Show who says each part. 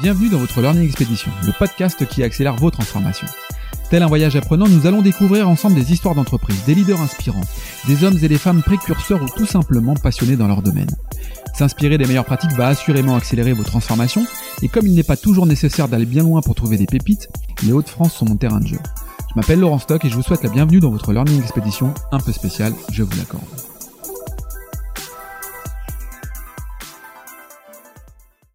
Speaker 1: Bienvenue dans votre Learning Expedition, le podcast qui accélère vos transformations. Tel un voyage apprenant, nous allons découvrir ensemble des histoires d'entreprise, des leaders inspirants, des hommes et des femmes précurseurs ou tout simplement passionnés dans leur domaine. S'inspirer des meilleures pratiques va assurément accélérer vos transformations, et comme il n'est pas toujours nécessaire d'aller bien loin pour trouver des pépites, les Hauts-de-France sont mon terrain de jeu. Je m'appelle Laurent Stock et je vous souhaite la bienvenue dans votre Learning Expedition un peu spéciale, je vous l'accorde.